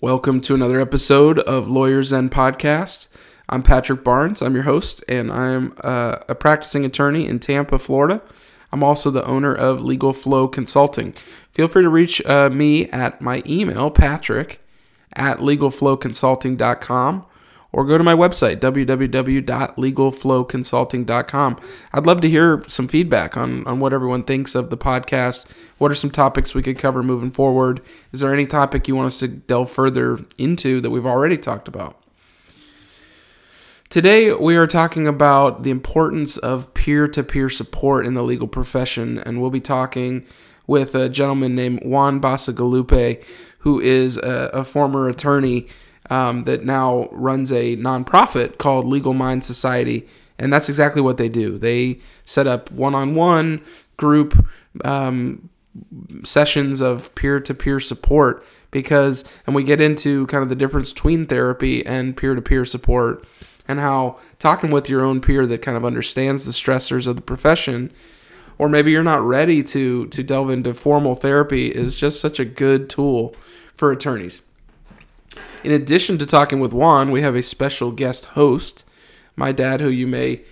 Welcome to another episode of Lawyers Zen Podcast. I'm Patrick Barnes. I'm your host, and I'm uh, a practicing attorney in Tampa, Florida. I'm also the owner of Legal Flow Consulting. Feel free to reach uh, me at my email, patrick at legalflowconsulting.com, or go to my website, www.legalflowconsulting.com. I'd love to hear some feedback on, on what everyone thinks of the podcast. What are some topics we could cover moving forward? Is there any topic you want us to delve further into that we've already talked about? Today, we are talking about the importance of peer to peer support in the legal profession, and we'll be talking with a gentleman named Juan Bacigalupi, who is a, a former attorney um, that now runs a nonprofit called Legal Mind Society. And that's exactly what they do. They set up one on one group um, sessions of peer to peer support because, and we get into kind of the difference between therapy and peer to peer support and how talking with your own peer that kind of understands the stressors of the profession or maybe you're not ready to to delve into formal therapy is just such a good tool for attorneys. In addition to talking with Juan, we have a special guest host. My dad, who you may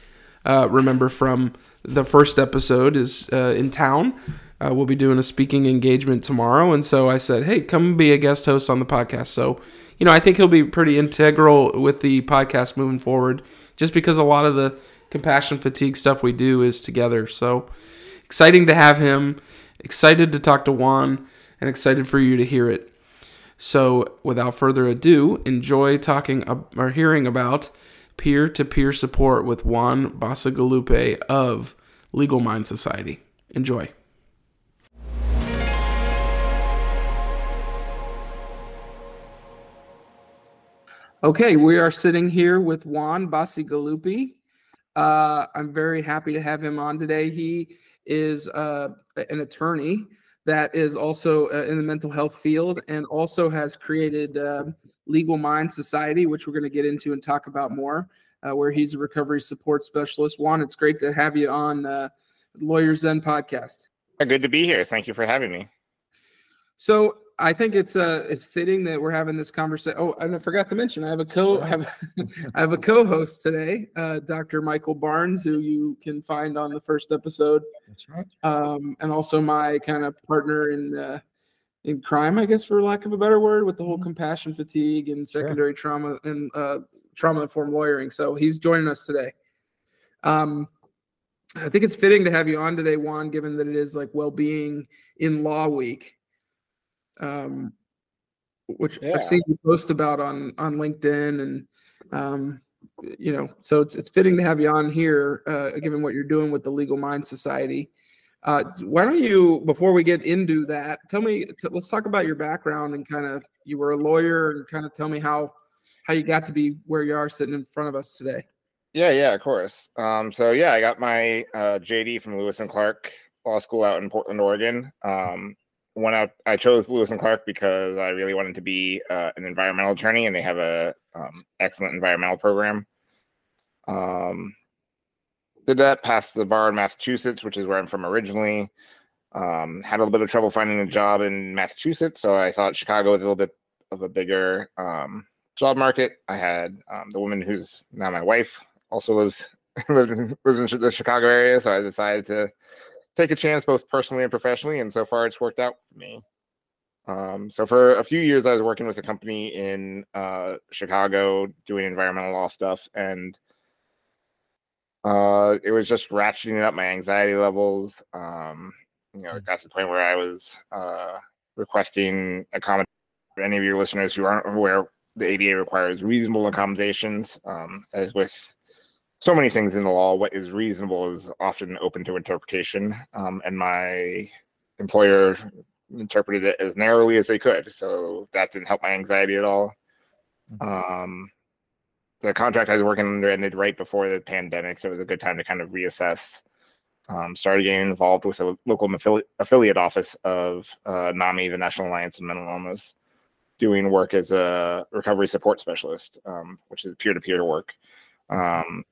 uh, remember from the first episode, is uh, in town. Uh, we'll be doing a speaking engagement tomorrow, and so I said, "Hey, come be a guest host on the podcast." So, you know, I think he'll be pretty integral with the podcast moving forward, just because a lot of the compassion fatigue stuff we do is together. So, exciting to have him. Excited to talk to Juan, and excited for you to hear it. So, without further ado, enjoy talking or hearing about peer to peer support with Juan Bacigalupi of Legal Mind Society. Enjoy. Okay, we are sitting here with Juan Bacigalupi. Uh, I'm very happy to have him on today. He is uh, an attorney that is also uh, in the mental health field and also has created uh, Legal Mind Society, which we're going to get into and talk about more, uh, where he's a recovery support specialist. Juan, it's great to have you on uh, Lawyers Zen podcast. Good to be here. Thank you for having me. So I think it's uh it's fitting that we're having this conversation. Oh, and I forgot to mention I have a co I have I have a co-host today, uh, Dr. Michael Barnes, who you can find on the first episode. That's right. Um, and also my kind of partner in uh, in crime, I guess, for lack of a better word, with the whole compassion fatigue and secondary trauma and uh, trauma informed lawyering. So he's joining us today. Um, I think it's fitting to have you on today, Juan, given that it is like well being in law week um, which Yeah. I've seen you post about on on LinkedIn, and um, you know, so it's it's fitting to have you on here, uh, given what you're doing with the Legal Mind Society. Uh, why don't you, before we get into that, tell me, t- let's talk about your background and kind of you were a lawyer, and kind of tell me how how you got to be where you are sitting in front of us today. Yeah, yeah, of course. Um, so yeah, I got my uh, JD from Lewis and Clark Law School out in Portland, Oregon. Um, when I, I chose Lewis and Clark because I really wanted to be uh, an environmental attorney, and they have a um, excellent environmental program. Um, did that, passed the bar in Massachusetts, which is where I'm from originally. Um, had a little bit of trouble finding a job in Massachusetts, so I thought Chicago was a little bit of a bigger um, job market. I had um, the woman who's now my wife also lives lives in, lives in the Chicago area, so I decided to take a chance both personally and professionally, and so far it's worked out for me. Um, so for a few years, I was working with a company in uh, Chicago doing environmental law stuff, and uh, it was just ratcheting up my anxiety levels. Um, you know, it got to the point where I was uh, requesting accommodation. For any of your listeners who aren't aware, the ADA requires reasonable accommodations. Um, as with so many things in the law, what is reasonable is often open to interpretation. Um, and my employer interpreted it as narrowly as they could. So that didn't help my anxiety at all. Um, the contract I was working under ended right before the pandemic, so it was a good time to kind of reassess. Um, started getting involved with a local affili- affiliate office of uh, NAMI, the National Alliance of Mental Illness, doing work as a recovery support specialist, um, which is peer to peer work. Um,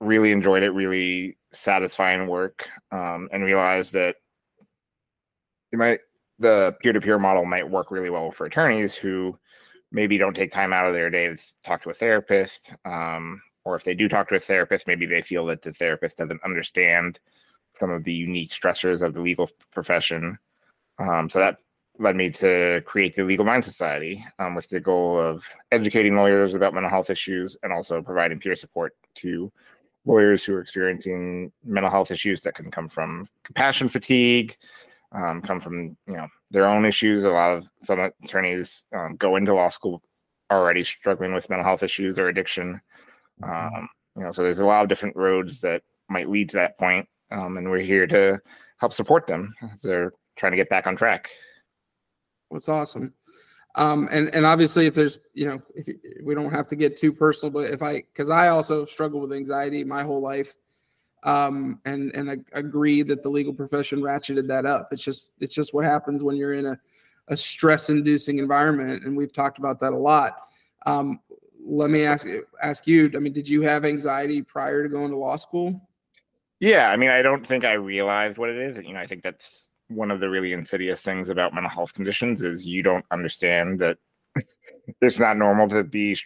really enjoyed it, really satisfying work, um, and realized that you might the peer-to-peer model might work really well for attorneys who maybe don't take time out of their day to talk to a therapist um, or if they do talk to a therapist maybe they feel that the therapist doesn't understand some of the unique stressors of the legal profession. Um, so that led me to create the legal mind society um, with the goal of educating lawyers about mental health issues and also providing peer support to lawyers who are experiencing mental health issues that can come from compassion fatigue um, come from you know their own issues. A lot of some attorneys um, go into law school already struggling with mental health issues or addiction. Um, you know, so there's a lot of different roads that might lead to that point, um, and we're here to help support them as they're trying to get back on track. That's awesome. Um, and and obviously, if there's you know, if we don't have to get too personal, but if I because I also struggle with anxiety my whole life um, and and I agree that the legal profession ratcheted that up. It's just it's just what happens when you're in a, a stress inducing environment, and we've talked about that a lot. Um, let me ask you ask you. I mean, did you have anxiety prior to going to law school? Yeah, I mean, I don't think I realized what it is. You know, I think that's one of the really insidious things about mental health conditions is you don't understand that it's not normal to be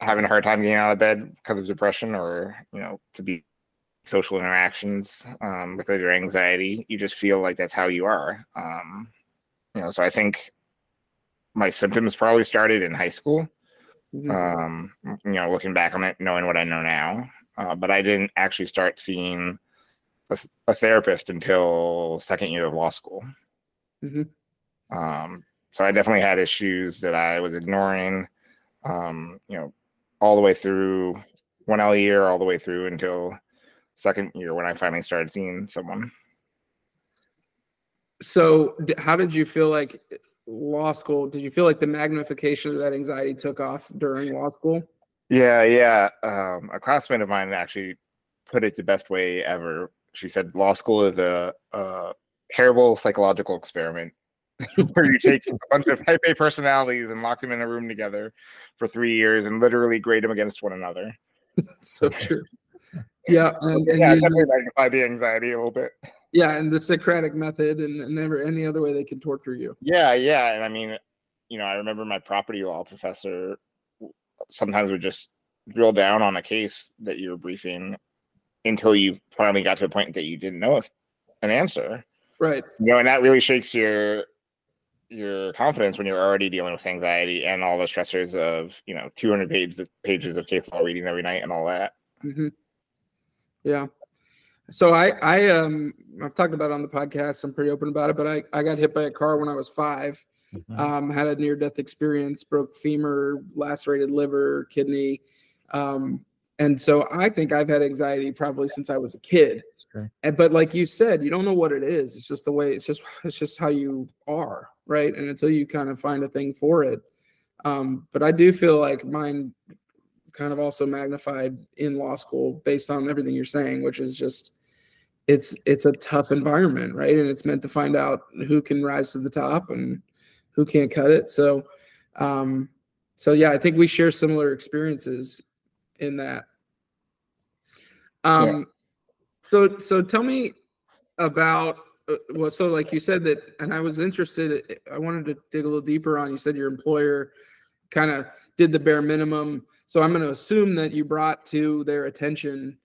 having a hard time getting out of bed because of depression or you know to be social interactions um, because of your anxiety. You just feel like that's how you are. Um, you know, so I think my symptoms probably started in high school. Mm-hmm. Um, you know, looking back on it, knowing what I know now, uh, but I didn't actually start seeing a, a, therapist until second year of law school. Mm-hmm. Um, so I definitely had issues that I was ignoring. Um, you know, all the way through one L year, all the way through until second year when I finally started seeing someone. So, how did you feel like law school? Did you feel like the magnification of that anxiety took off during law school? Yeah, yeah. Um, a classmate of mine actually put it the best way ever. She said, "Law school is a, a terrible psychological experiment where you take a bunch of type A personalities and lock them in a room together for three years and literally grade them against one another." so true. Yeah, and, and yeah, definitely magnify the anxiety a little bit. Yeah, and the Socratic method, and, and never any other way they can torture you. Yeah, yeah, and I mean, you know, I remember my property law professor sometimes would just drill down on a case that you were briefing until you finally got to the point that you didn't know an answer. Right. You know, and that really shakes your your confidence when you're already dealing with anxiety and all the stressors of you know 200 pages pages of case law reading every night and all that. Mm-hmm. Yeah. So I I um I've talked about it on the podcast. I'm pretty open about it, but I I got hit by a car when I was 5 mm-hmm. Um, had a near death experience, broke femur, lacerated liver, kidney. Um, and so I think I've had anxiety probably since I was a kid. And, but like you said, you don't know what it is. It's just the way. It's just it's just how you are, right? And until you kind of find a thing for it. Um, but I do feel like mine kind of also magnified in law school based on everything you're saying, which is just it's it's a tough environment, right? And it's meant to find out who can rise to the top and who can't cut it. So um so yeah, I think we share similar experiences in that. Um yeah. so so tell me about uh, well so like you said that and I was interested I wanted to dig a little deeper on you said your employer kind of did the bare minimum. So I'm going to assume that you brought to their attention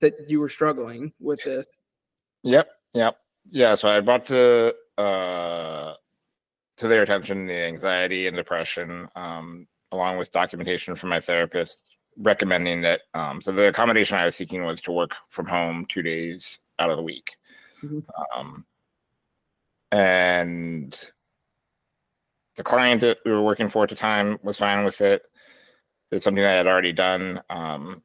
that you were struggling with this. Yep. Yep. Yeah. So I brought to uh, to their attention the anxiety and depression, um, along with documentation from my therapist recommending that. Um, so the accommodation I was seeking was to work from home two days out of the week. Mm-hmm. Um, and the client that we were working for at the time was fine with it. It's something I had already done um,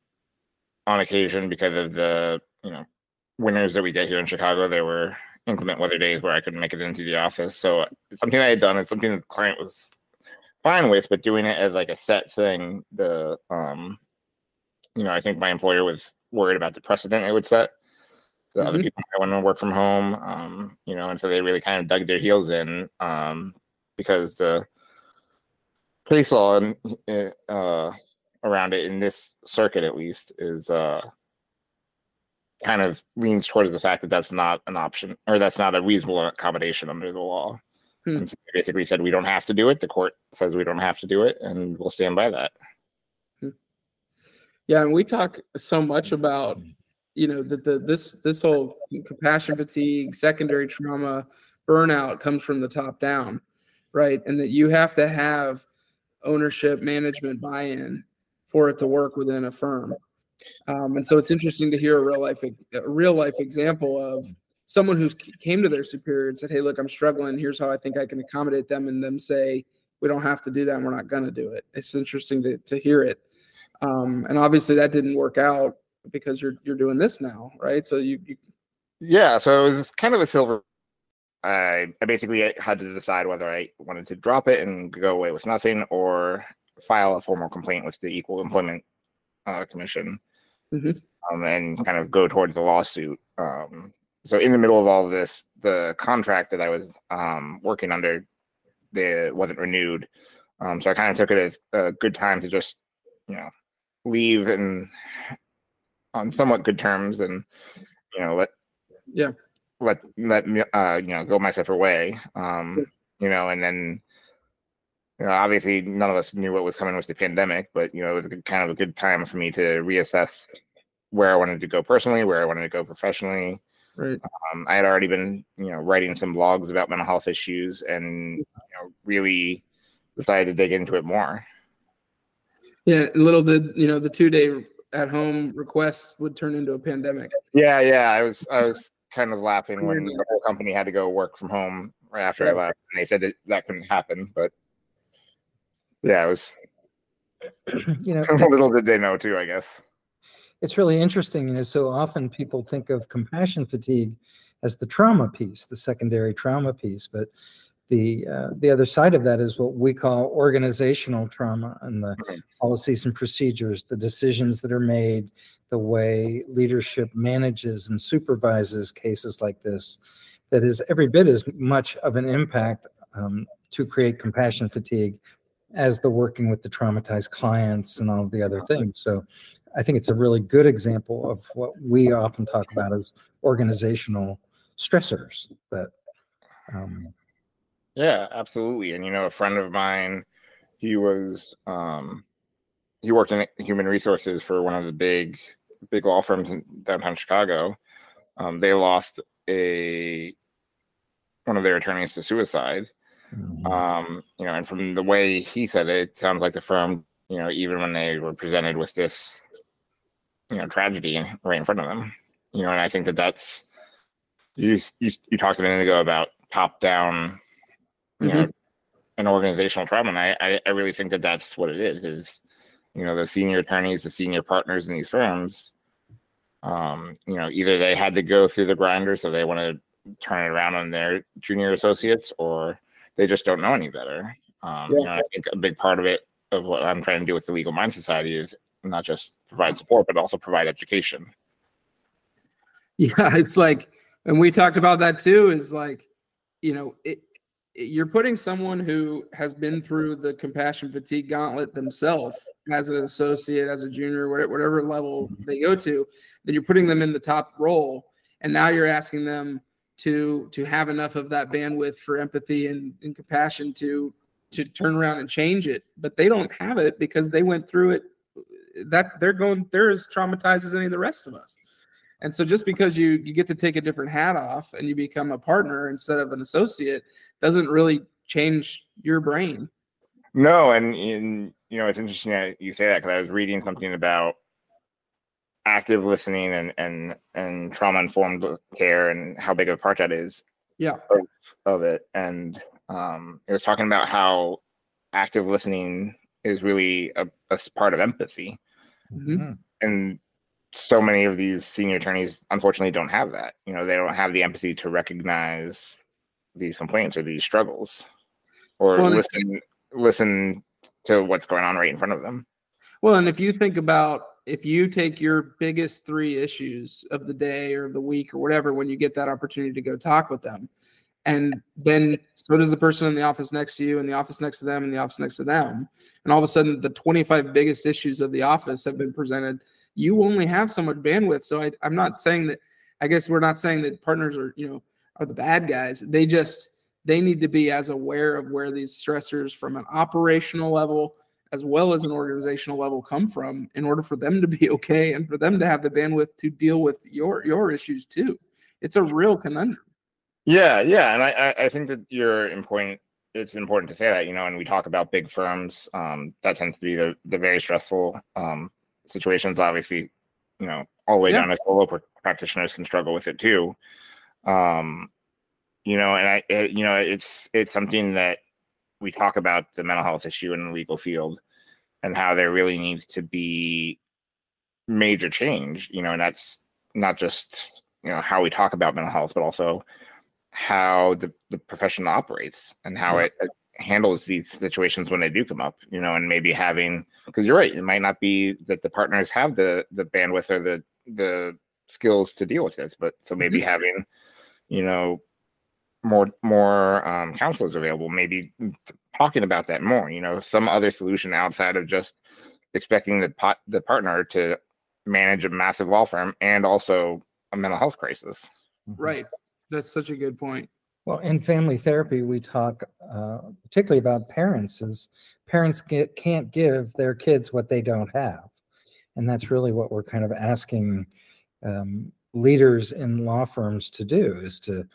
on occasion because of the you know winters that we get here in Chicago. There were inclement weather days where I couldn't make it into the office. So it's something I had done. It's something the client was fine with, but doing it as like a set thing, the um, you know, I think my employer was worried about the precedent it would set. The mm-hmm. other people might want to work from home, um, you know, and so they really kind of dug their heels in um, because the case law and uh, around it in this circuit at least is uh, kind of leans towards the fact that that's not an option or that's not a reasonable accommodation under the law. Hmm. And so basically said we don't have to do it. The court says we don't have to do it, and we'll stand by that. Hmm. Yeah, and we talk so much about you know that the this this whole compassion fatigue, secondary trauma, burnout comes from the top down, right? And that you have to have ownership, management, buy-in for it to work within a firm. Um, and so it's interesting to hear a real life a real life example of someone who came to their superior and said, "Hey, look, I'm struggling. Here's how I think I can accommodate them," and them say, "We don't have to do that. and We're not going to do it." It's interesting to to hear it. Um, and obviously that didn't work out because you're you're doing this now, right? So you, you yeah. So it was kind of a silver. I I basically had to decide whether I wanted to drop it and go away with nothing or file a formal complaint with the Equal Employment uh, Commission mm-hmm. um, and kind of go towards the lawsuit. Um, so in the middle of all of this, the contract that I was um, working under, the wasn't renewed. Um, so I kind of took it as a good time to just, you know, leave and on somewhat good terms and, you know, let yeah let let me uh you know go my separate way. Um, you know, and then you know, obviously none of us knew what was coming with the pandemic, but you know, it was kind of a good time for me to reassess where I wanted to go personally, where I wanted to go professionally. Right. Um, I had already been, you know, writing some blogs about mental health issues, and you know, really decided to dig into it more. Yeah, little did you know the two day at home requests would turn into a pandemic. Yeah, yeah, I was I was kind of laughing when the whole company had to go work from home right after right. I left, and they said that that couldn't happen, but yeah, it was. you know, little did they know too, I guess. It's really interesting. You know, so often people think of compassion fatigue as the trauma piece, the secondary trauma piece, but the uh, the other side of that is what we call organizational trauma and the policies and procedures, the decisions that are made, the way leadership manages and supervises cases like this, that is every bit as much of an impact um, to create compassion fatigue as the working with the traumatized clients and all of the other things. So I think it's a really good example of what we often talk about as organizational stressors that um, yeah absolutely. And you know a friend of mine he was um he worked in human resources for one of the big big law firms in downtown chicago. Um, they lost a one of their attorneys to suicide. Mm-hmm. Um, you know, and from the way he said it, it sounds like the firm, you know, even when they were presented with this, you know, tragedy right in front of them, you know, and I think that that's you you, you talked a minute ago about top down, you mm-hmm. know, an organizational trauma, and I, I I really think that that's what it is. Is you know the senior attorneys, the senior partners in these firms, um, you know, either they had to go through the grinder, so they want to turn it around on their junior associates, or they just don't know any better. Um, yeah. you know, I think a big part of it of what I'm trying to do with the Legal Mind Society is not just provide support, but also provide education. Yeah, it's like, and we talked about that too. Is like, you know, it, you're putting someone who has been through the compassion fatigue gauntlet themselves as an associate, as a junior, whatever, level they go to, then you're putting them in the top role, and now you're asking them to to have enough of that bandwidth for empathy and, and compassion to to turn around and change it but they don't have it because they went through it that they're going they're as traumatized as any of the rest of us. And so just because you you get to take a different hat off and you become a partner instead of an associate doesn't really change your brain. No and in you know it's interesting that you say that because i was reading something about active listening and and and trauma informed care and how big of a part that is yeah. of, of it. And um it was talking about how active listening is really a, a part of empathy mm-hmm. mm-hmm. and so many of these senior attorneys unfortunately don't have that you know they don't have the empathy to recognize these complaints or these struggles or well, listen listen to what's going on right in front of them well and if you think about if you take your biggest three issues of the day or the week or whatever when you get that opportunity to go talk with them and then so does the person in the office next to you and the office next to them and the office next to them and all of a sudden the 25 biggest issues of the office have been presented you only have so much bandwidth. So I, I'm not saying that. I guess we're not saying that partners are you know are the bad guys. They just they need to be as aware of where these stressors from an operational level as well as an organizational level come from in order for them to be okay and for them to have the bandwidth to deal with your your issues too. It's a real conundrum. Yeah, yeah, and I I think that you're important. It's important to say that you know, and we talk about big firms. Um, that tends to be the the very stressful um, situations. Obviously, you know, all the way yeah. down to solo practitioners can struggle with it too. Um, you know, and I, it, you know, it's it's something that we talk about the mental health issue in the legal field and how there really needs to be major change, you know, and that's not just you know how we talk about mental health, but also how the, the profession operates and how yeah. it, it, handles these situations when they do come up, you know, and maybe having because you're right, it might not be that the partners have the the bandwidth or the the skills to deal with this, but so maybe mm-hmm. having, you know, more more um, counselors available, maybe talking about that more. You know, some other solution outside of just expecting the pot the partner to manage a massive law firm and also a mental health crisis. Mm-hmm. Right. That's such a good point. Well, in family therapy, we talk uh, particularly about parents, as parents get, can't give their kids what they don't have, and that's really what we're kind of asking um, leaders in law firms to do is to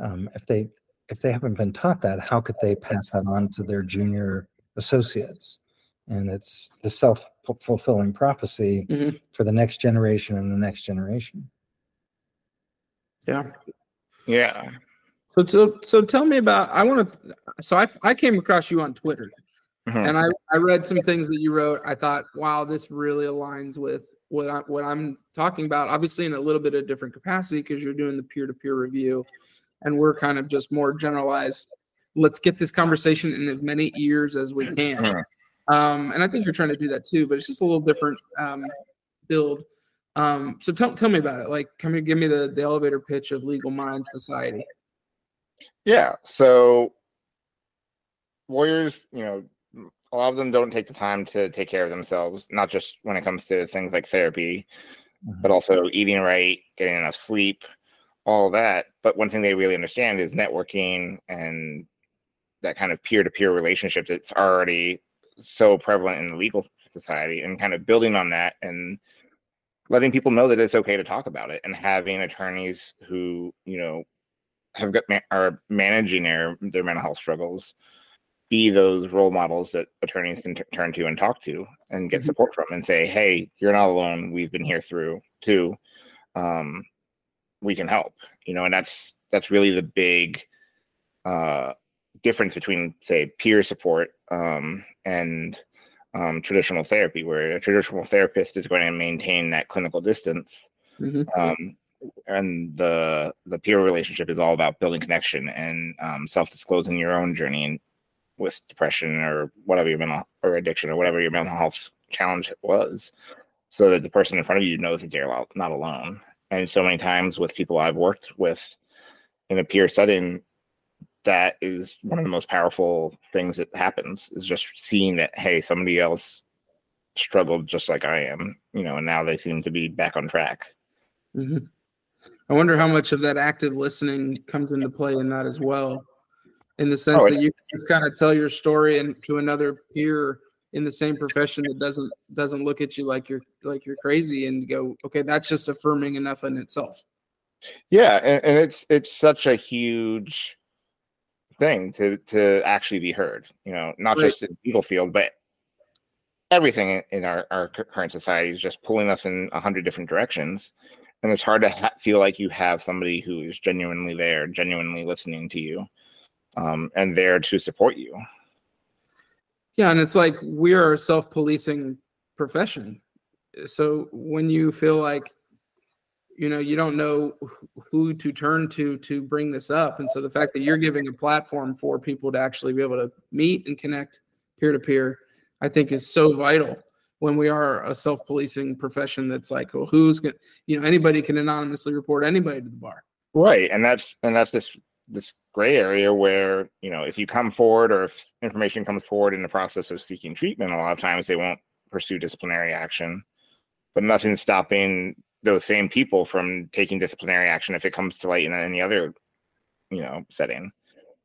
um, if they if they haven't been taught that, how could they pass that on to their junior associates? And it's the self fulfilling prophecy mm-hmm. for the next generation and the next generation. Yeah. Yeah. So, so, so tell me about. I want to. So I, I came across you on Twitter, mm-hmm. and I, I read some things that you wrote. I thought, wow, this really aligns with what I what I'm talking about. Obviously, in a little bit of different capacity because you're doing the peer to peer review, and we're kind of just more generalized. Let's get this conversation in as many ears as we can. Mm-hmm. Um, and I think you're trying to do that too, but it's just a little different um, build. Um, so tell, tell me about it. Like, come and give me the, the elevator pitch of Legal Mind Society. Yeah. So lawyers, you know, a lot of them don't take the time to take care of themselves, not just when it comes to things like therapy, mm-hmm. but also eating right, getting enough sleep, all that. But one thing they really understand is networking and that kind of peer-to-peer relationship that's already so prevalent in the legal society and kind of building on that and letting people know that it's okay to talk about it and having attorneys who you know have got are managing their their mental health struggles be those role models that attorneys can t- turn to and talk to and get mm-hmm. support from and say hey you're not alone. We've been here through too. Um, we can help. You know and that's that's really the big uh, difference between say peer support um, and um, traditional therapy where a traditional therapist is going to maintain that clinical distance mm-hmm. um, and the the peer relationship is all about building connection and um, self-disclosing your own journey and with depression or whatever your mental or addiction or whatever your mental health challenge was so that the person in front of you knows that they're not alone and so many times with people I've worked with in a peer setting, that is one of the most powerful things that happens is just seeing that, hey, somebody else struggled just like I am, you know, and now they seem to be back on track. Mm-hmm. I wonder how much of that active listening comes into play in that as well, in the sense oh, that you just kind of tell your story and to another peer in the same profession that doesn't doesn't look at you like you're like you're crazy and go okay that's just affirming enough in itself yeah and, and it's it's such a huge thing to to actually be heard you know not right. just in the legal field but everything in our, our current society is just pulling us in a hundred different directions and it's hard to ha- feel like you have somebody who is genuinely there genuinely listening to you um, and there to support you yeah, and it's like we are a self-policing profession. So when you feel like you know you don't know who to turn to to bring this up. And so the fact that you're giving a platform for people to actually be able to meet and connect peer to peer i think is so vital when we are a self-policing profession that's like well who's going to, you know anybody can anonymously report anybody to the bar. Right. And that's and that's this this gray area where you know if you come forward or if information comes forward in the process of seeking treatment a lot of times they won't pursue disciplinary action. But nothing stopping those same people from taking disciplinary action if it comes to light in any other, you know, setting.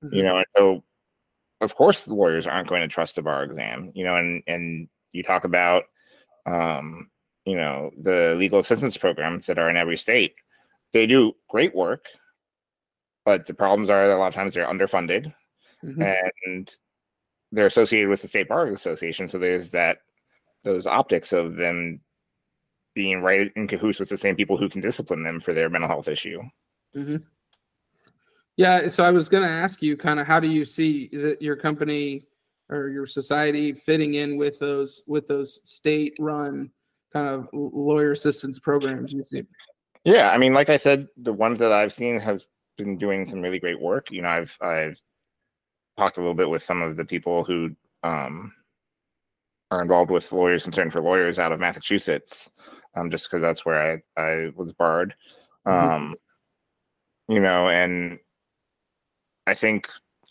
Mm-hmm. You know, and so of course the lawyers aren't going to trust a bar exam, you know, and and you talk about um, you know, the legal assistance programs that are in every state. They do great work, but the problems are that a lot of times they're underfunded mm-hmm. and they're associated with the state bar association. So there's that those optics of them being right in cahoots with the same people who can discipline them for their mental health issue. Mm-hmm. Yeah, so I was going to ask you, kind of, how do you see that your company or your society fitting in with those with those state-run kind of lawyer assistance programs you see? Yeah, I mean, like I said, the ones that I've seen have been doing some really great work. You know, I've I've talked a little bit with some of the people who um, are involved with Lawyers Concerned for Lawyers out of Massachusetts, um, just because that's where I I was barred. Mm-hmm. Um, you know, and I think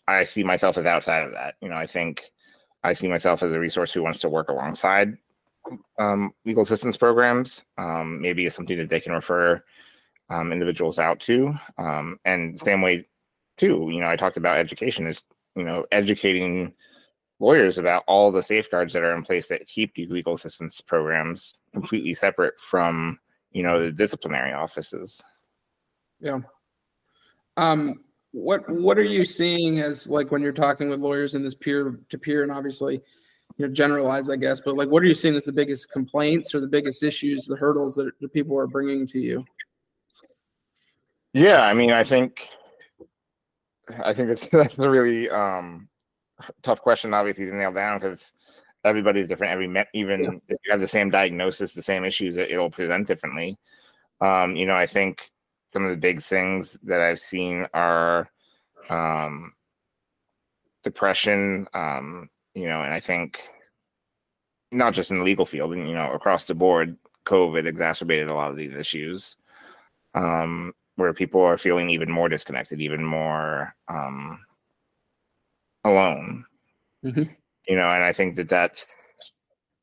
I see myself as outside of that. You know, I think I see myself as a resource who wants to work alongside um, legal assistance programs. Um, maybe it's something that they can refer um, individuals out to. Um, and same way, too, you know, I talked about education is, you know, educating lawyers about all the safeguards that are in place that keep these legal assistance programs completely separate from, you know, the disciplinary offices. Yeah. Um, what what are you seeing as like when you're talking with lawyers in this peer to peer and obviously you know generalize i guess but like what are you seeing as the biggest complaints or the biggest issues the hurdles that the people are bringing to you yeah i mean i think i think it's that's a really um tough question obviously to nail down because everybody's different every met even yeah. if you have the same diagnosis the same issues it'll present differently um you know i think some of the big things that i've seen are um depression um you know, and I think not just in the legal field, and you know, across the board, COVID exacerbated a lot of these issues, um, where people are feeling even more disconnected, even more um, alone. Mm-hmm. You know, and I think that that's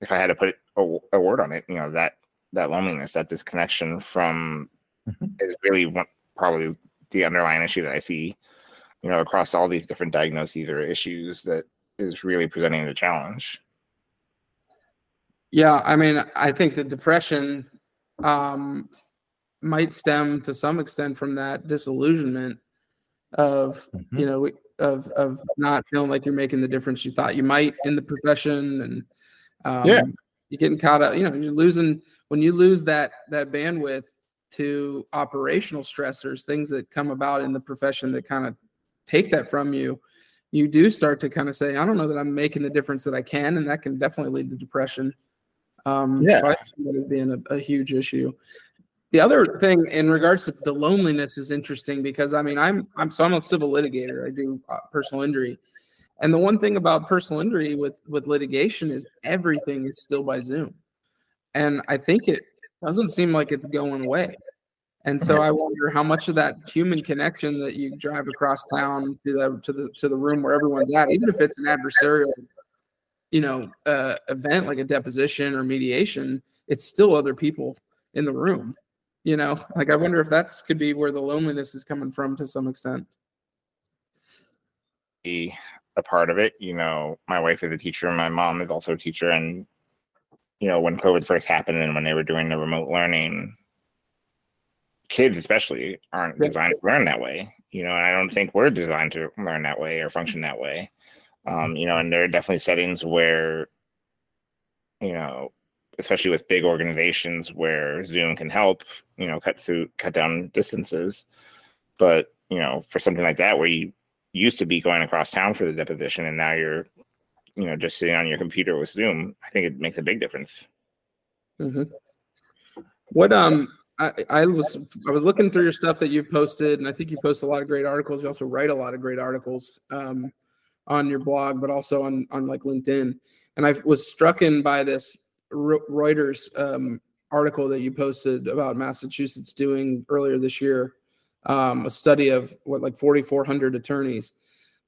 if I had to put a, a, word on it, you know, that that loneliness, that disconnection from mm-hmm. is really one, probably the underlying issue that I see, you know, across all these different diagnoses or issues that is really presenting the challenge. Yeah, I mean, I think the depression um, might stem to some extent from that disillusionment of mm-hmm. you know of of not feeling like you're making the difference you thought you might in the profession, and um, yeah, you're getting caught up. You know, you're losing when you lose that that bandwidth to operational stressors, things that come about in the profession that kind of take that from you you do start to kind of say, I don't know that I'm making the difference that I can, and that can definitely lead to depression. Um, yeah, so I see that being a, a huge issue. The other thing in regards to the loneliness is interesting because I mean I'm I'm so I'm a civil litigator. I do uh, personal injury, and the one thing about personal injury with with litigation is everything is still by Zoom, and I think it doesn't seem like it's going away. And so I wonder how much of that human connection that you drive across town to the to the to the room where everyone's at, even if it's an adversarial, you know, uh, event like a deposition or mediation, it's still other people in the room. You know, like I wonder if that's could be where the loneliness is coming from to some extent. Be a part of it. You know, my wife is a teacher, my mom is also a teacher, and you know, when COVID first happened and when they were doing the remote learning, kids especially aren't designed to learn that way you know and i don't think we're designed to learn that way or function that way um, you know and there are definitely settings where you know especially with big organizations where zoom can help you know cut through cut down distances but you know for something like that where you used to be going across town for the deposition and now you're you know just sitting on your computer with zoom i think it makes a big difference mm-hmm. what um I, I was I was looking through your stuff that you've posted, and I think you post a lot of great articles. You also write a lot of great articles um, on your blog, but also on on like LinkedIn. And I was struck in by this Reuters um, article that you posted about Massachusetts doing earlier this year, um, a study of what like 4,400 attorneys.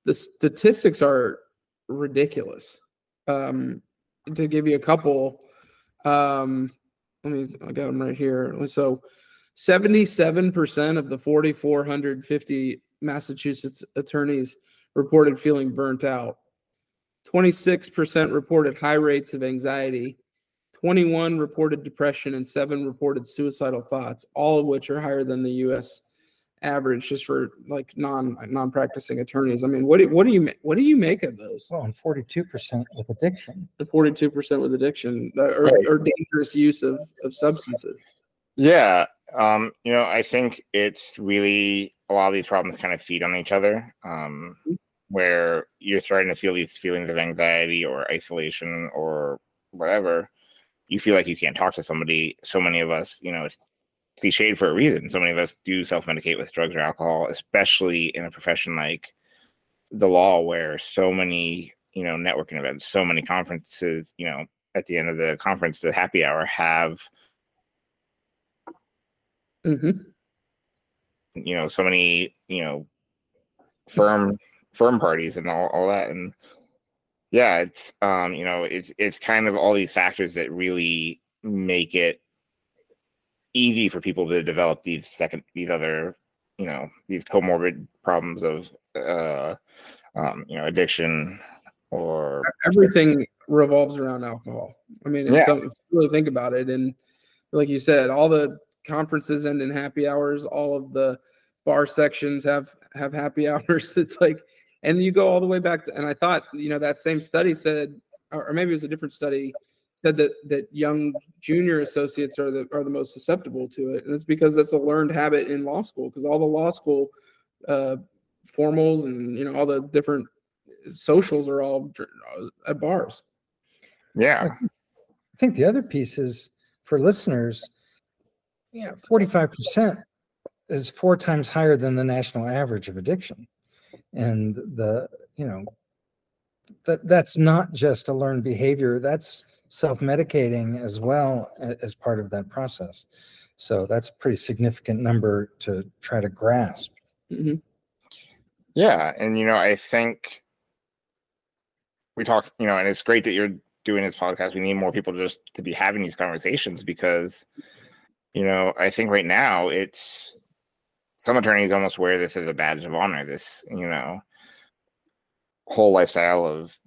The statistics are ridiculous. Um, to give you a couple, um, let me, I got them right here. So 77% of the 4,450 Massachusetts attorneys reported feeling burnt out. 26% reported high rates of anxiety. 21 reported depression and 7 reported suicidal thoughts, all of which are higher than the US average just for like non non-practicing attorneys. I mean, what do, what do you what do you make of those? Well, and 42% with addiction. The 42% with addiction uh, or, Right. or dangerous use of, of substances. Yeah, um, you know, I think it's really a lot of these problems kind of feed on each other. Um, where you're starting to feel these feelings of anxiety or isolation or whatever, you feel like you can't talk to somebody. So many of us, you know, it's cliched for a reason. So many of us do self-medicate with drugs or alcohol, especially in a profession like the law, where so many, you know, networking events, so many conferences, you know, at the end of the conference, the happy hour have hmm you know so many you know firm firm parties and all, all that and yeah it's um you know it's it's kind of all these factors that really make it easy for people to develop these second these other you know these comorbid problems of uh um you know addiction or Everything revolves around alcohol. I mean, Yeah. something, if you really think about it. And like you said, all the conferences end in happy hours. All of the bar sections have have happy hours. It's like, and you go all the way back to. And I thought, you know, that same study said, or or maybe it was a different study, said that that young junior associates are the are the most susceptible to it, and it's because that's a learned habit in law school. Because all the law school uh, formals and you know all the different socials are all uh, at bars. yeah I think the other piece is for listeners, yeah, 45% is four times higher than the national average of addiction. And the, you know, that that's not just a learned behavior, that's self-medicating as well as part of that process. So that's a pretty significant number to try to grasp. Mhm. Yeah, and you know, I think we talk, you know, and it's great that you're doing this podcast. We need more people just to be having these conversations because, you know, I think right now it's some attorneys almost wear this as a badge of honor. This, you know, whole lifestyle of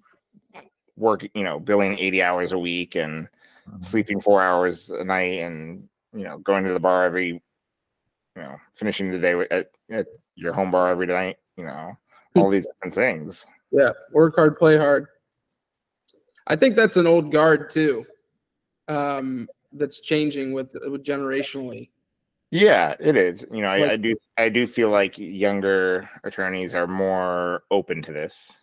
work, you know, billing 80 hours a week and sleeping four hours a night and, you know, going to the bar every, you know, finishing the day with- at, at your home bar every night, you know, all these different things. Yeah, work hard, play hard. I think that's an old guard too. Um, that's changing with with generationally. Yeah, it is. You know, I, Like- I do I do feel like younger attorneys are more open to this.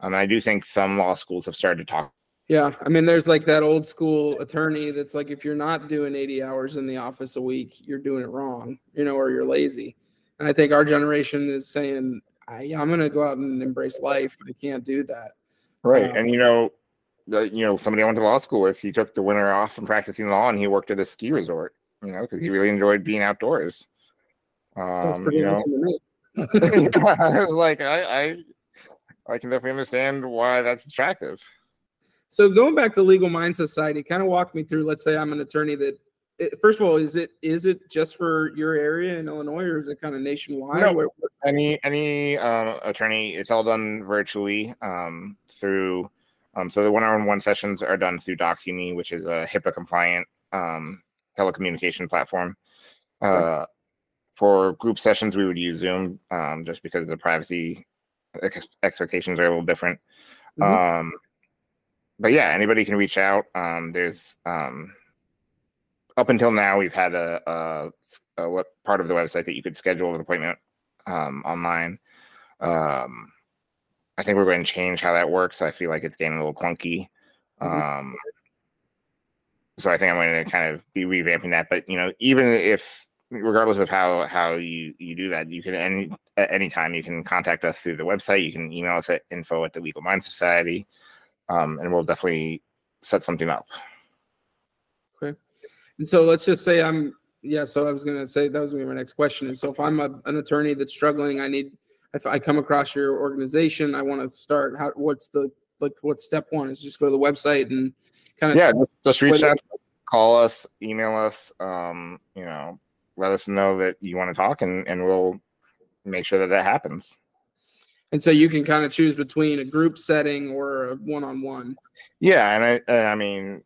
And I do think some law schools have started to talk. Yeah, I mean, there's like that old school attorney that's like, if you're not doing 80 hours in the office a week, you're doing it wrong, you know, or you're lazy. And I think our generation is saying, I, I'm going to go out and embrace life. I can't do that. Right. Wow. And you um, know, the, you know, somebody I went to law school with, he took the winter off from practicing law and he worked at a ski resort, you know, because he really enjoyed being outdoors. That's Um, pretty you know, awesome. I was like, I, I I can definitely understand why that's attractive. So going back to Legal Mind Society, kind of walk me through. Let's say I'm an attorney that. it- First of all, is it is it just for your area in Illinois, or is it kind of nationwide? No. Where- any any um, attorney it's all done virtually um, through um, so the one-on-one sessions are done through docsuni which is a hipaa compliant um, telecommunication platform uh, for group sessions we would use zoom um, just because the privacy ex- expectations are a little different Mhm. um, but yeah anybody can reach out um, there's um, up until now we've had a, a, a what part of the website that you could schedule an appointment um, online. Um, I think we're going to change how that works. I feel like it's getting a little clunky. Mhm. So I think I'm going to kind of be revamping that. But you know, even if, regardless of how how you you do that, you can any at any time you can contact us through the website. You can email us at info at the Legal Mind Society, um, and we'll definitely set something up. Okay, and so let's just say I'm yeah. So I was gonna say that was gonna be my next question. And so if I'm a, an attorney that's struggling, I need if I come across your organization, I want to start. How what's the like? What step one is? Just go to the website and kind of Yeah, just- just reach out. call us, email us. Um, you know, let us know that you want to talk, and and we'll make sure that that happens. And so you can kind of choose between a group setting or a one-on-one. Yeah, and I and I mean,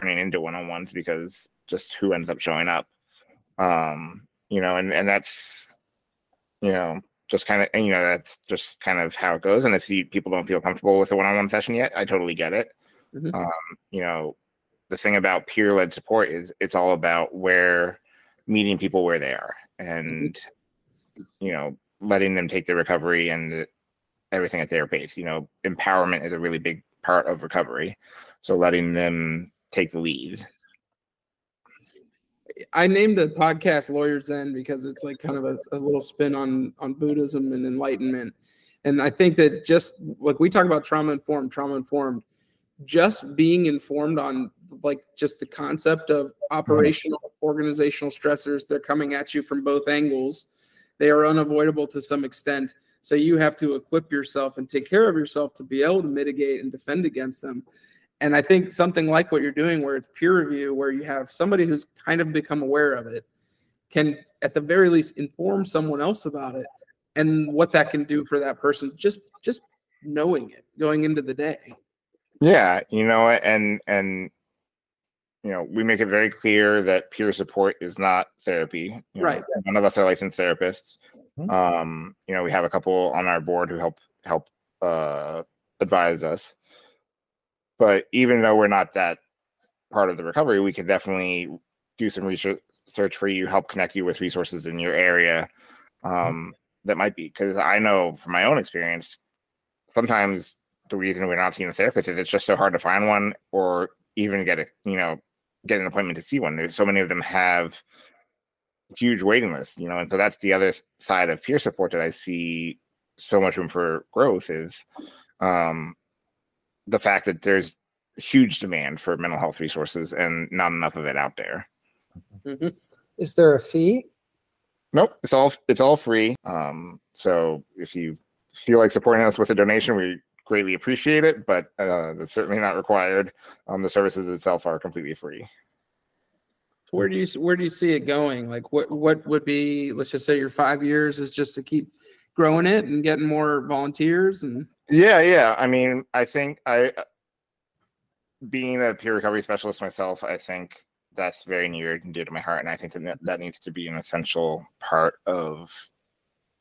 turning into one-on-ones because just who ends up showing up. Um, you know, and and that's you know just kind of you know that's just kind of how it goes. And if you, people don't feel comfortable with a one-on-one session yet, I totally get it. Mhm. Um, you know, the thing about peer-led support is it's all about where meeting people where they are and you know letting them take their recovery and everything at their pace. You know, empowerment is a really big part of recovery. So letting them take the lead. I named the podcast Lawyers Zen because it's like kind of a, a little spin on on Buddhism and enlightenment. And I think that just like we talk about trauma informed, trauma informed, just being informed on like just the concept of operational organizational stressors, they're coming at you from both angles. They are unavoidable to some extent. So you have to equip yourself and take care of yourself to be able to mitigate and defend against them. And I think something like what you're doing, where it's peer review, where you have somebody who's kind of become aware of it, can at the very least inform someone else about it and what that can do for that person. Just just knowing it going into the day. Yeah, you know, and and you know, we make it very clear that peer support is not therapy. You know, Right. None of us are licensed therapists. Mhm. Um, you know, we have a couple on our board who help help uh advise us. But even though we're not that part of the recovery, we can definitely do some research search for you, help connect you with resources in your area. Um, that might be because I know from my own experience, sometimes the reason we're not seeing a therapist is it's just so hard to find one or even get a you know get an appointment to see one. There's so many of them have huge waiting lists, you know, and so that's the other side of peer support that I see so much room for growth is um, the fact that there's huge demand for mental health resources and not enough of it out there. Mhm. Is there a fee? Nope, it's all it's all free. Um, so if you feel like supporting us with a donation, we greatly appreciate it, but uh, it's certainly not required. Um, the services itself are completely free. Where do you where do you see it going? Like what what would be let's just say your five years is just to keep growing it and getting more volunteers and Yeah, yeah. I mean, I think I, being a peer recovery specialist myself, I think that's very near and dear to my heart, and I think that that needs to be an essential part of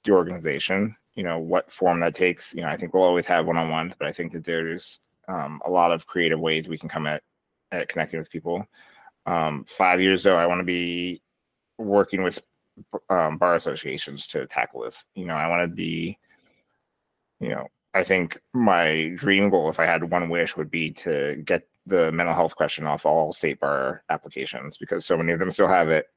the organization. You know, what form that takes. You know, I think we'll always have one-on-ones, but I think that there's um, a lot of creative ways we can come at at connecting with people. Um, five years though, I want to be working with um, bar associations to tackle this. You know, I want to be, you know, I think my dream goal, if I had one wish, would be to get the mental health question off all state bar applications because so many of them still have it.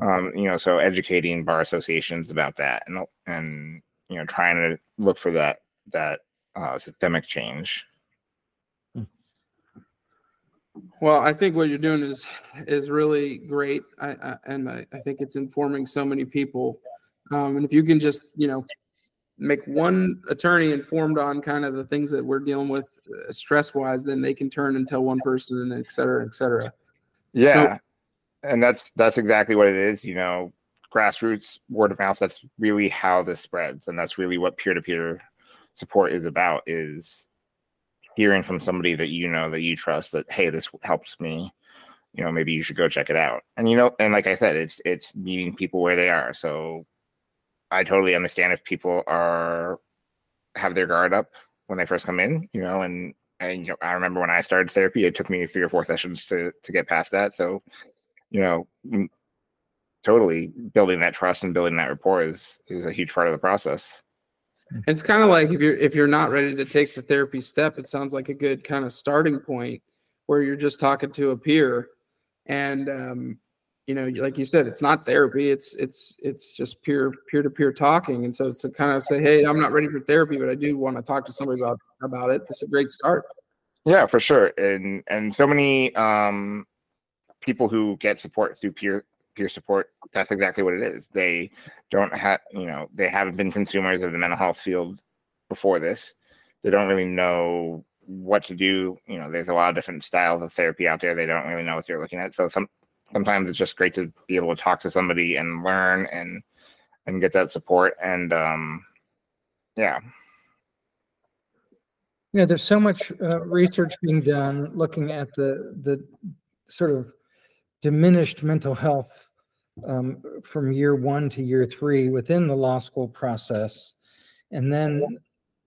Um, you know, so educating bar associations about that and and you know trying to look for that that uh, systemic change. Well, I think what you're doing is is really great, I, I, and I, I think it's informing so many people. Um, and if you can just you know make one attorney informed on kind of the things that we're dealing with uh, stress wise, then they can turn and tell one person, and et cetera, et cetera. Yeah, and that's that's exactly what it is. You know, grassroots word of mouth. That's really how this spreads, and that's really what peer to peer support is about. Is hearing from somebody that you know that you trust that hey, this helps me. You know, maybe you should go check it out. And you know, and like I said, it's it's meeting people where they are. So I totally understand if people are have their guard up when they first come in. You know, and and you know, I remember when I started therapy, it took me three or four sessions to to get past that. So, you know, totally building that trust and building that rapport is is a huge part of the process. It's kind of like if you're if you're not ready to take the therapy step, it sounds like a good kind of starting point where you're just talking to a peer, and um, you know, like you said, it's not therapy. It's it's it's just peer peer to peer talking, and so it's to kind of say, hey, I'm not ready for therapy, but I do want to talk to somebody about about it. That's a great start. Yeah, for sure. And and so many um people who get support through peer peer support, that's exactly what it is. They don't have, you know, they haven't been consumers of the mental health field before this. they don't really know what to do. You know, there's a lot of different styles of therapy out there. They don't really know what they're looking at. So some sometimes it's just great to be able to talk to somebody and learn and and get that support. And um, yeah. You know, there's so much uh, research being done looking at the the sort of diminished mental health um, from year one to year three within the law school process, and then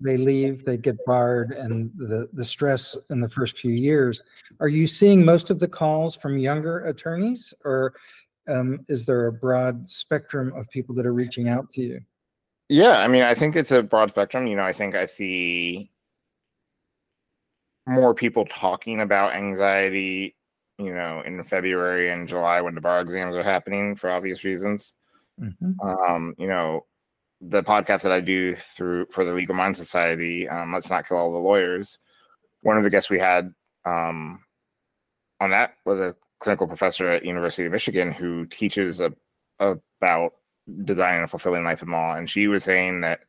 they leave, they get barred, and the the stress in the first few years. Are you seeing most of the calls from younger attorneys, or um, is there a broad spectrum of people that are reaching out to you? Yeah, I mean, I think it's a broad spectrum. You know, I think I see more people talking about anxiety, you know, in February and July when the bar exams are happening for obvious reasons. Mm-hmm. Um, you know, the podcast that I do through for the Legal Mind Society, um, Let's Not Kill All the Lawyers, one of the guests we had um, on that was a clinical professor at University of Michigan who teaches a, about designing a fulfilling life in law. And she was saying that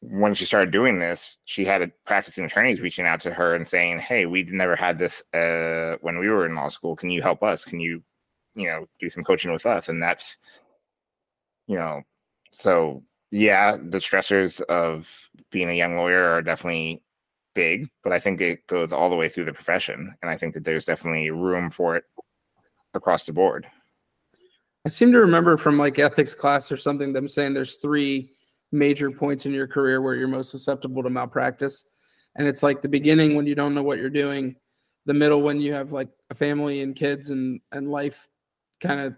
when she started doing this, she had a practicing attorneys reaching out to her and saying, "Hey, we never had this uh, when we were in law school. Can you help us? Can you, you know, do some coaching with us?" And that's, you know, so yeah, the stressors of being a young lawyer are definitely big, but I think it goes all the way through the profession, and I think that there's definitely room for it across the board. I seem to remember from like ethics class or something them saying there's three major points in your career where you're most susceptible to malpractice. And it's like the beginning when you don't know what you're doing, the middle when you have like a family and kids and and life kind of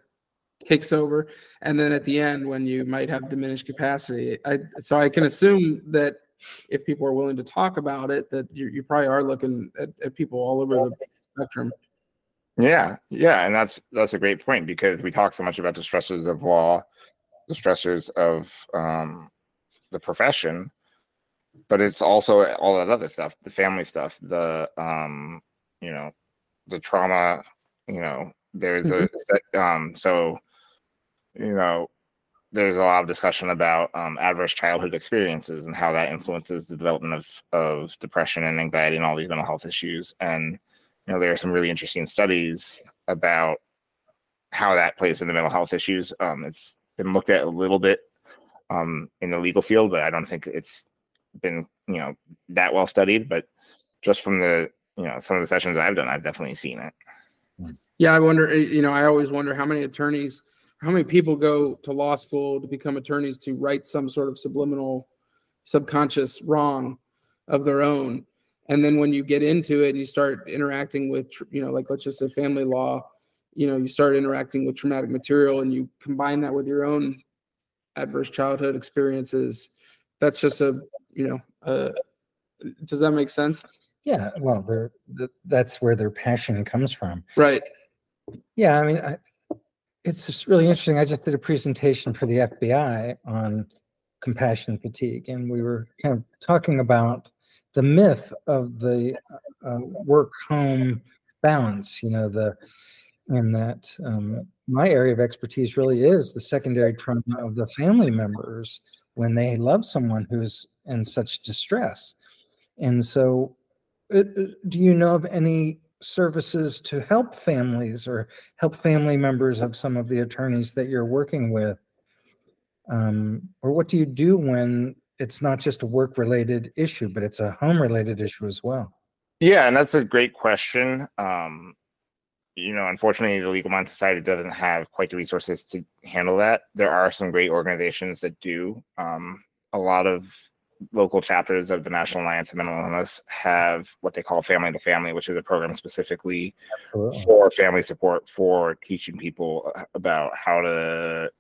takes over, and then at the end when you might have diminished capacity. I so I can assume that if people are willing to talk about it, that you, you probably are looking at, at people all over the spectrum. Yeah, yeah, and that's that's a great point because we talk so much about the stressors of law, the stressors of um, the profession, but it's also all that other stuff, the family stuff, the um, you know, the trauma, you know, there's a mm-hmm. um so you know, there's a lot of discussion about um, adverse childhood experiences and how that influences the development of of depression and anxiety and all these mental health issues. And you know, there are some really interesting studies about how that plays into mental health issues. Um, it's been looked at a little bit um, in the legal field, but I don't think it's been you know that well studied. But just from the you know some of the sessions I've done, I've definitely seen it. Yeah, I wonder. Eh, you know, I always wonder how many attorneys, how many people go to law school to become attorneys to right some sort of subliminal, subconscious wrong of their own, and then when you get into it and you start interacting with, you know, like let's just say family law, you know, you start interacting with traumatic material and you combine that with your own adverse childhood experiences that's just a you know uh, does that make sense? Yeah well they're that's where their passion comes from. Right. Yeah i mean I, it's just really interesting i just did a presentation for the fbi on compassion fatigue and we were kind of talking about the myth of the uh, work home balance you know the and that um, my area of expertise really is the secondary trauma of the family members when they love someone who's in such distress. And so, uh, uh, do you know of any services to help families or help family members of some of the attorneys that you're working with? Um, or what do you do when it's not just a work related issue, but it's a home related issue as well? Yeah, and that's a great question. Um, you know, unfortunately, the Legal Mind Society doesn't have quite the resources to handle that. There are some great organizations that do. Um, a lot of local chapters of the National Alliance of Mental Illness have what they call Family to Family, which is a program specifically Absolutely. for family support for teaching people uh, about how to,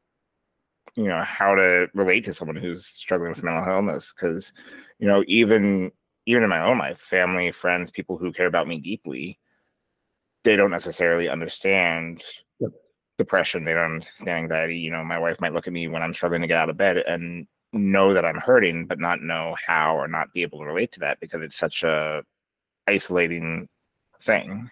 you know, how to relate to someone who's struggling with mental illness. Because, you know, even even in my own life, family, friends, people who care about me deeply they don't necessarily understand yep. depression. They don't understand anxiety. You know, my wife might look at me when I'm struggling to get out of bed and know that I'm hurting, but not know how or not be able to relate to that because it's such a isolating thing.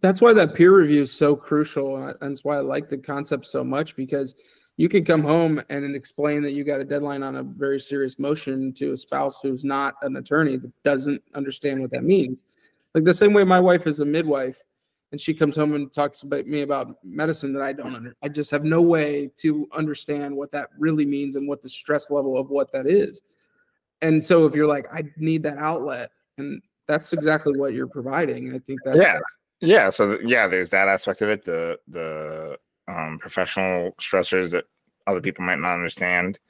That's why that peer review is so crucial, and that's why I like the concept so much because you can come home and explain that you got a deadline on a very serious motion to a spouse who's not an attorney that doesn't understand what that means. Like the same way my wife is a midwife and she comes home and talks about me about medicine that I don't under I just have no way to understand what that really means and what the stress level of what that is. And so if you're like, I need that outlet, and that's exactly what you're providing. And I think that's yeah. Yeah. So yeah, there's that aspect of it. The the um, professional stressors that other people might not understand.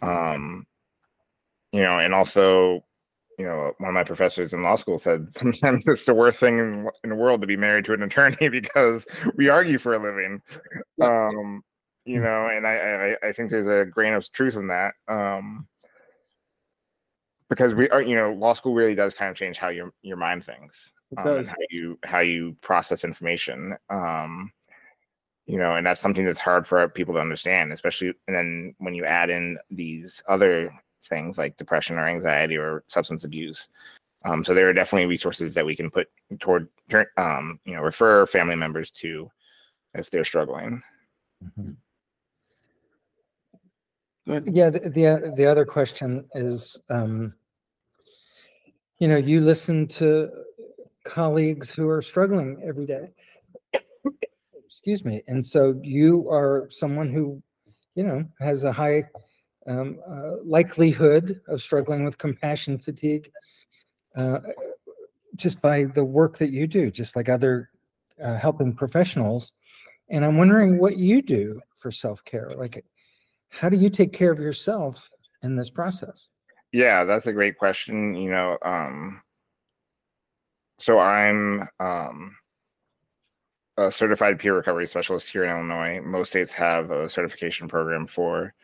Um, you know, and also, you know, one of my professors in law school said sometimes it's the worst thing in, in the world to be married to an attorney because we argue for a living. Um, you know, and I, I I think there's a grain of truth in that. Um, because we are, you know, law school really does kind of change how your your mind thinks, um, and how you how you process information. Um, you know, and that's something that's hard for people to understand, especially and then when you add in these other things like depression or anxiety or substance abuse. Um, so there are definitely resources that we can put toward, um, you know, refer family members to if they're struggling. Mm-hmm. Yeah, the, the, the other question is, um, you know, you listen to colleagues who are struggling every day. Excuse me, and so you are someone who, you know, has a high um, uh, likelihood of struggling with compassion fatigue, uh, just by the work that you do, just like other uh, helping professionals. And I'm wondering what you do for self care, like how do you take care of yourself in this process? Yeah, that's a great question. You know, um, so I'm um, a certified peer recovery specialist here in Illinois. Most states have a certification program for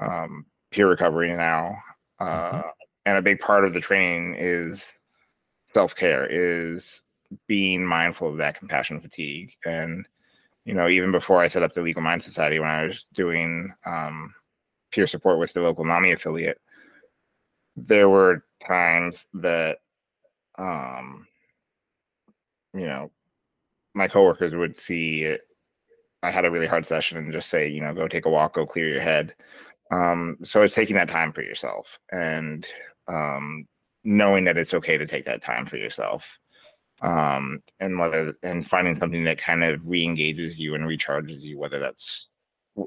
um, peer recovery now, uh, mm-hmm. and a big part of the training is self care, is being mindful of that compassion fatigue and you know, even before I set up the Legal Mind Society, when I was doing um, peer support with the local NAMI affiliate, there were times that, um, you know, my coworkers would see it. I had a really hard session and just say, you know, go take a walk, go clear your head. Um, so it's taking that time for yourself and um, knowing that it's okay to take that time for yourself um, and whether and finding something that kind of re-engages you and recharges you, whether that's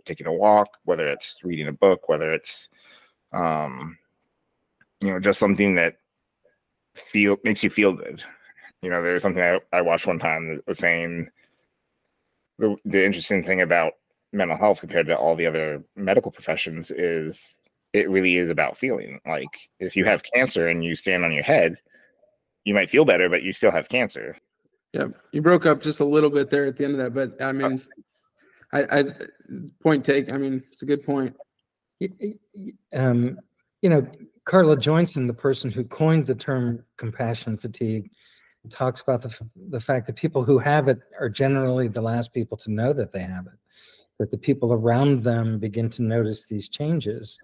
taking a walk, whether it's reading a book, whether it's um, you know just something that feel makes you feel good. You know, there's something I, I watched one time that was saying the the interesting thing about mental health compared to all the other medical professions is it really is about feeling. Like if you have cancer and you stand on your head, you might feel better, but you still have cancer. Yeah, you broke up just a little bit there at the end of that, but I mean, I, I point take. I mean, it's a good point. Um, you know, Carla Joinson, the person who coined the term compassion fatigue, talks about the the fact that people who have it are generally the last people to know that they have it. That the people around them begin to notice these changes,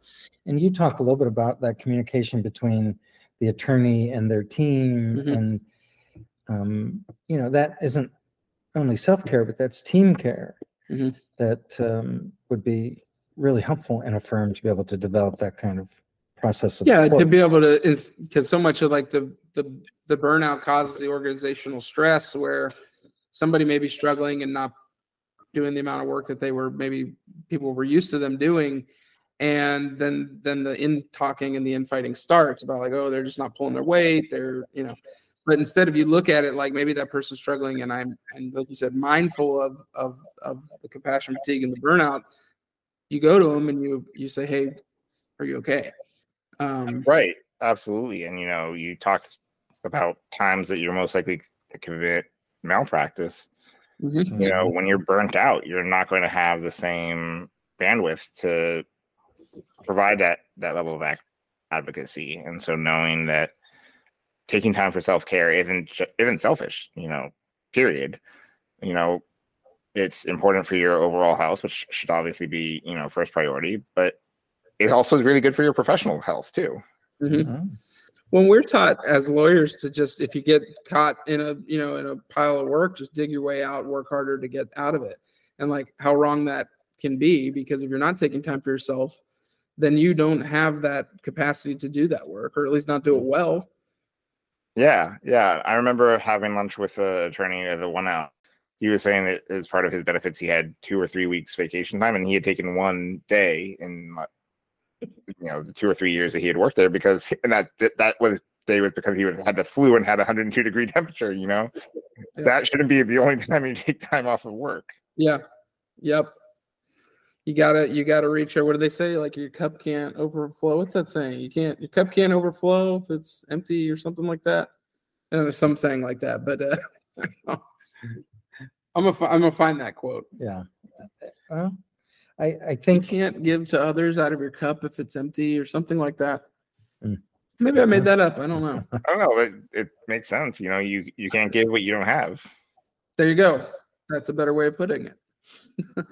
and you talked a little bit about that communication between the attorney and their team mm-hmm. and um, you know that isn't only self-care but that's team care mm-hmm. that um, would be really helpful in a firm to be able to develop that kind of process of yeah support. to be able to because so much of like the the the burnout causes the organizational stress where somebody may be struggling and not doing the amount of work that they were maybe people were used to them doing. And then then the in talking and the infighting starts about like oh they're just not pulling their weight they're you know. But instead of you look at it like maybe that person's struggling and i'm and like you said mindful of of of the compassion fatigue and the burnout you go to them and you you say hey are you okay? Um right absolutely. And you know you talked about times that you're most likely to commit malpractice mm-hmm. you know when you're burnt out you're not going to have the same bandwidth to provide that that level of advocacy. And so knowing that taking time for self care isn't isn't selfish, you know, period. You know, it's important for your overall health, which should obviously be you know first priority, but it also is really good for your professional health too. Mm-hmm. Mm-hmm. When we're taught as lawyers to just if you get caught in a you know in a pile of work, just dig your way out, work harder to get out of it, and like how wrong that can be because if you're not taking time for yourself, then you don't have that capacity to do that work or at least not do it mm-hmm. well. Yeah, yeah. I remember having lunch with the attorney at the one out. He was saying that as part of his benefits, he had two or three weeks vacation time, and he had taken one day in, you know, the two or three years that he had worked there because, and that that was day was because he had the flu and had a 102 degree temperature. You know, Yeah. that shouldn't be the only time you take time off of work. Yeah. Yep. You gotta you gotta reach there. What do they say? Like your cup can't overflow. What's that saying? You can't your cup can't overflow if it's empty or something like that. And there's some saying like that, but uh, I'm gonna I'm gonna find that quote. Yeah. Well, I, I You think, can't give to others out of your cup if it's empty or something like that. Mm. Maybe I made that up. I don't know. I don't know. It, it makes sense. You know, you you can't give what you don't have. There you go. That's a better way of putting it.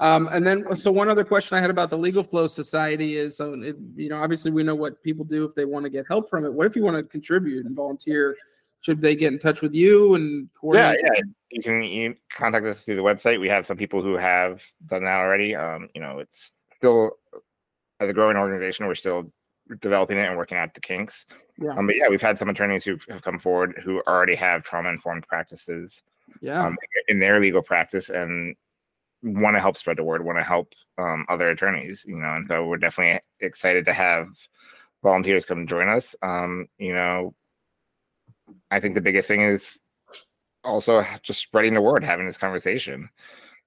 um, and then, so one other question I had about the Legal Flow Society is, so it, you know, obviously we know what people do if they want to get help from it. What if you want to contribute and volunteer? Should they get in touch with you and Yeah, coordinate? yeah. You can you contact us through the website. We have some people who have done that already. Um, you know, it's still as a growing organization, we're still developing it and working out the kinks. Yeah. Um, but yeah, we've had some attorneys who have come forward who already have trauma informed practices Yeah. um, in their legal practice and want to help spread the word, want to help um, other attorneys, you know, and so we're definitely excited to have volunteers come join us. Um, you know, I think the biggest thing is also just spreading the word, having this conversation.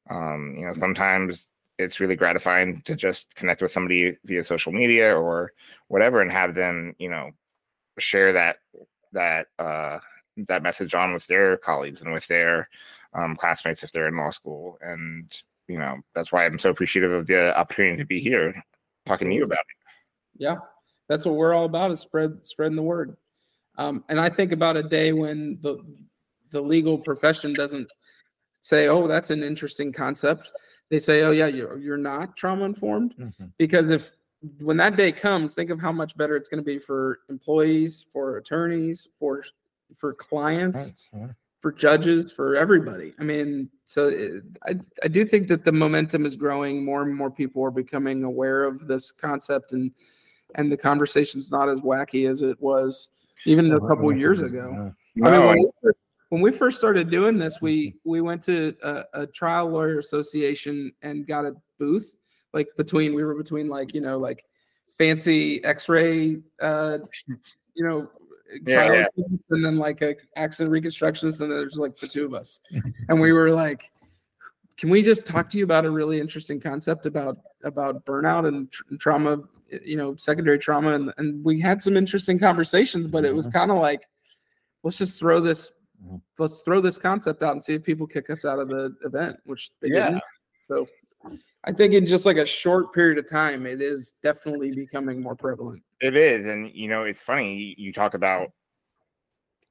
Um, you know, sometimes it's really gratifying to just connect with somebody via social media or whatever and have them, you know, share that that uh that message on with their colleagues and with their um, classmates if they're in law school. And, you know, that's why I'm so appreciative of the opportunity to be here talking to you about it. Yeah, that's what we're all about is spread spreading the word. Um, and I think about a day when the the legal profession doesn't say, "Oh, that's an interesting concept." They say, "Oh, yeah, you're you're not trauma informed," Mhm. because if when that day comes, think of how much better it's going to be for employees, for attorneys, for for clients That's, uh, for judges, for everybody. I mean, so it, I I do think that the momentum is growing. More and more people are becoming aware of this concept, and and the conversation's not as wacky as it was even a couple years ago. I mean, when we, first, when we first started doing this, we we went to a, a trial lawyer association and got a booth like between we were between like you know like fancy X-ray, uh, you know, Yeah, yeah. and then like a accident reconstructionist, and then there's like the two of us, and we were like, can we just talk to you about a really interesting concept about about burnout and, tr- and trauma, you know, secondary trauma, and and we had some interesting conversations, but it was kind of like, let's just throw this, Mhm. let's throw this concept out and see if people kick us out of the event, which they Yeah. didn't. So. I think in just like a short period of time, it is definitely becoming more prevalent. It is, and you know, it's funny. You, you talk about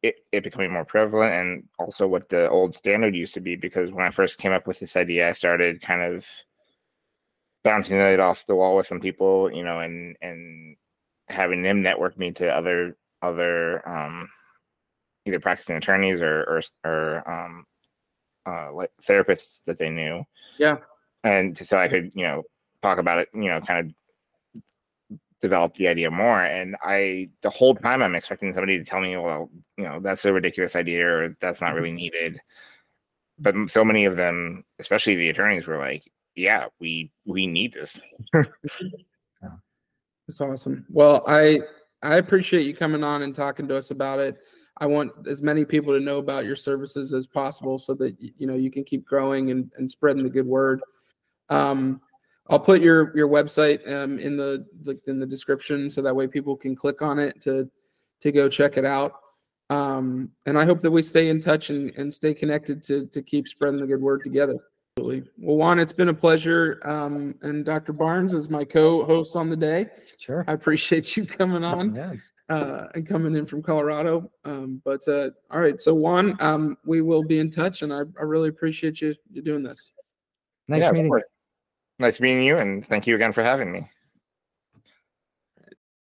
it, it becoming more prevalent, and also what the old standard used to be. Because when I first came up with this idea, I started kind of bouncing it off the wall with some people, you know, and and having them network me to other other um, either practicing attorneys or or, or um, uh, like therapists that they knew. Yeah. and so I could you know talk about it, you know, kind of develop the idea more. And I, the whole time, I'm expecting somebody to tell me, well, you know, that's a ridiculous idea or that's not really needed. But so many of them, especially the attorneys, were like, yeah, we we need this. That's awesome. Well, I I appreciate you coming on and talking to us about it. I want as many people to know about your services as possible so that you know you can keep growing and, and spreading the good word. Um, I'll put your your website um, in the, the in the description so that way people can click on it to to go check it out. Um, and I hope that we stay in touch and, and stay connected to to keep spreading the good word together. Absolutely. Well, Juan, it's been a pleasure. Um, and Dr. Barnes is my co-host on the day. Sure. I appreciate you coming on Yeah, it's- uh, and coming in from Colorado. Um, but uh, all right, so Juan, um, we will be in touch, and I, I really appreciate you you doing this. Nice Yeah, of meeting. you. course. Nice meeting you, and thank you again for having me.